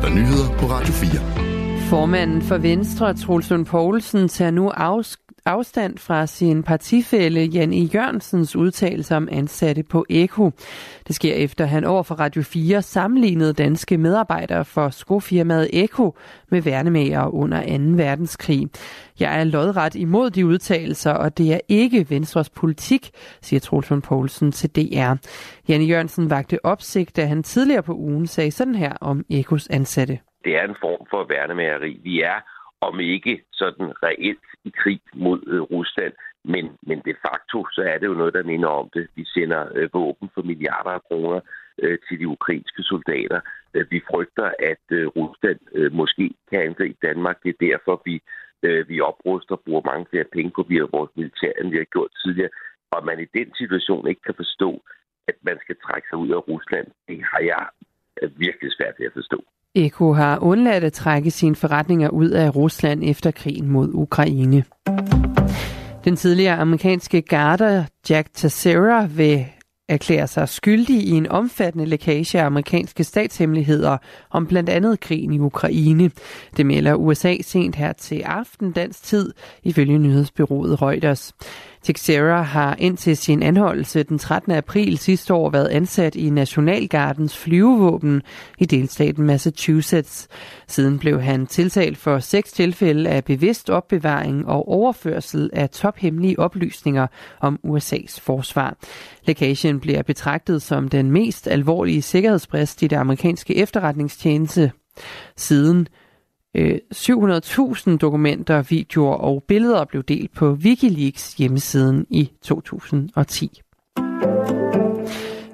er der nyheder på Radio 4. Formanden for Venstre, Troels Lund Poulsen, tager nu afstand fra sin partifælle Jan E. Jørgensens udtalelse om ansatte på Eko. Det sker efter han over for Radio 4 sammenlignede danske medarbejdere for skofirmaet Eko med værnemager under 2. verdenskrig. Jeg er lodret imod de udtalelser, og det er ikke Venstres politik, siger Trulsund Poulsen til DR. Janne. Jørgensen vagte opsigt, da han tidligere på ugen sagde sådan her om Ekos ansatte. Det er en form for værnemageri. Vi er om ikke sådan reelt i krig mod øh, Rusland, men, men de facto så er det jo noget, der minder om det. Vi sender øh, våben for milliarder af kroner øh, til de ukrainske soldater. Øh, vi frygter, at øh, Rusland øh, måske kan angribe Danmark. Det er derfor, vi, øh, vi opruster og bruger mange flere penge på via vores militær, end vi har gjort tidligere. Og man i den situation ikke kan forstå, at man skal trække sig ud af Rusland, det har jeg øh, virkelig svært ved at forstå. Eko har undladt at trække sine forretninger ud af Rusland efter krigen mod Ukraine. Den tidligere amerikanske garder Jack Teixeira vil erklære sig skyldig i en omfattende lækage af amerikanske statshemmeligheder om blandt andet krigen i Ukraine. Det melder USA sent her til aften dansk tid, ifølge nyhedsbyrået Reuters. Teixeira har indtil sin anholdelse den 13. april sidste år været ansat i Nationalgardens flyvevåben i delstaten Massachusetts. Siden blev han tiltalt for seks tilfælde af bevidst opbevaring og overførsel af tophemmelige oplysninger om USA's forsvar. Lækagen bliver betragtet som den mest alvorlige sikkerhedsbrist i det amerikanske efterretningstjeneste siden Øh, 700.000 dokumenter, videoer og billeder blev delt på Wikileaks hjemmesiden i 2010.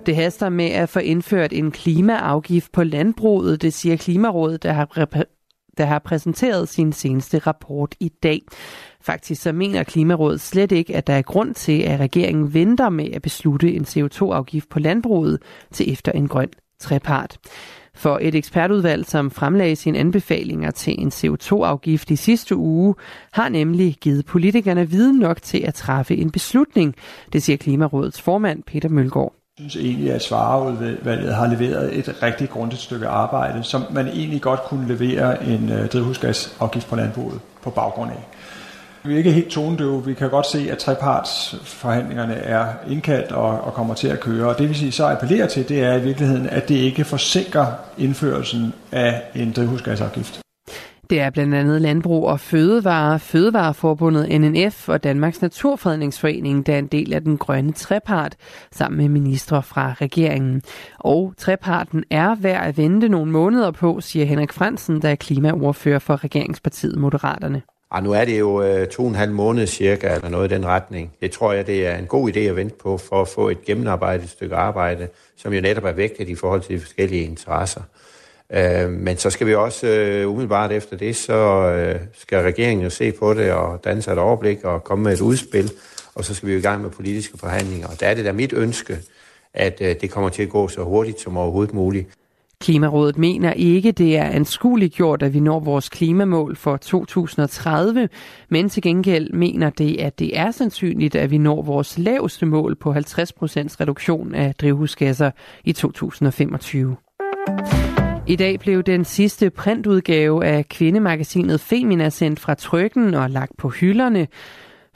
Det haster med at få indført en klimaafgift på landbruget, det siger Klimarådet, der har, der har præsenteret sin seneste rapport i dag. Faktisk så mener Klimarådet slet ikke, at der er grund til, at regeringen venter med at beslutte en CO2-afgift på landbruget til efter en grøn trepart. For et ekspertudvalg, som fremlagde sine anbefalinger til en CO2-afgift i sidste uge, har nemlig givet politikerne viden nok til at træffe en beslutning, det siger Klimarådets formand Peter Mølgaard. Jeg synes egentlig, at Svareudvalget har leveret et rigtig grundigt stykke arbejde, som man egentlig godt kunne levere en øh, drivhusgasafgift på landbruget på baggrund af. Vi er ikke helt tonedøve. Vi kan godt se, at trepartsforhandlingerne er indkaldt og, og kommer til at køre. Og det vil sige, så appellerer til, det er i virkeligheden, at det ikke forsinker indførelsen af en drivhusgasafgift. Det er blandt andet Landbrug og Fødevare, Fødevareforbundet NNF og Danmarks Naturfredningsforening, der er en del af den grønne trepart, sammen med ministre fra regeringen. Og treparten er værd at vente nogle måneder på, siger Henrik Fransen, der er klimaordfører for regeringspartiet Moderaterne. Og nu er det jo øh, to og en halv måned cirka, eller noget i den retning. Det tror jeg, det er en god idé at vente på, for at få et gennemarbejdet stykke arbejde, som jo netop er vægtet i forhold til de forskellige interesser. Øh, men så skal vi også øh, umiddelbart efter det, så øh, skal regeringen jo se på det og danne sig et overblik og komme med et udspil, og så skal vi jo i gang med politiske forhandlinger. Og der er det da mit ønske, at øh, det kommer til at gå så hurtigt som overhovedet muligt. Klimarådet mener ikke, det er anskueligt gjort, at vi når vores klimamål for 2030, men til gengæld mener det, at det er sandsynligt, at vi når vores laveste mål på 50% reduktion af drivhusgasser i 2025. I dag blev den sidste printudgave af kvindemagasinet Femina sendt fra trykken og lagt på hylderne.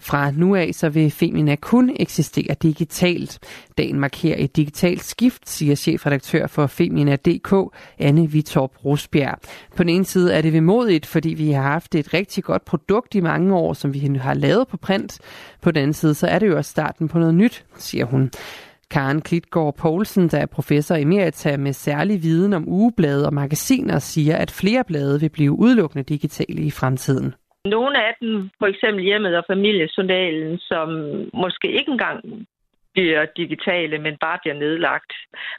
Fra nu af så vil Femina kun eksistere digitalt. Dagen markerer et digitalt skift, siger chefredaktør for Femina.dk, Anne Vitorp Rosbjerg. På den ene side er det vemodigt, fordi vi har haft et rigtig godt produkt i mange år, som vi har lavet på print. På den anden side så er det jo også starten på noget nyt, siger hun. Karen Klitgaard Poulsen, der er professor emerita med særlig viden om ugeblade og magasiner, siger, at flere blade vil blive udelukkende digitale i fremtiden. Nogle af dem, for eksempel hjemmet og familiesundalen, som måske ikke engang bliver digitale, men bare bliver nedlagt.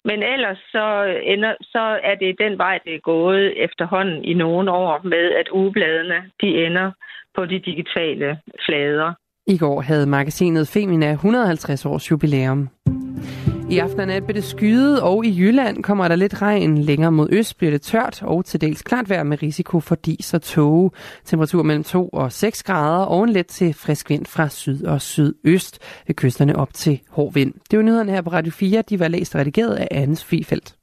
Men ellers så, ender, så er det den vej, det er gået efterhånden i nogle år med, at ugebladene de ender på de digitale flader. I går havde magasinet Femina 150 års jubilæum. I aften og nat bliver det skyet, og i Jylland kommer der lidt regn. Længere mod øst bliver det tørt og til dels klart vejr med risiko for dis og tåge. Temperatur mellem 2 og 6 grader og en let til frisk vind fra syd og sydøst ved kysterne op til hård vind. Det var nyhederne her på Radio 4. De var læst og redigeret af Anne Fifeldt.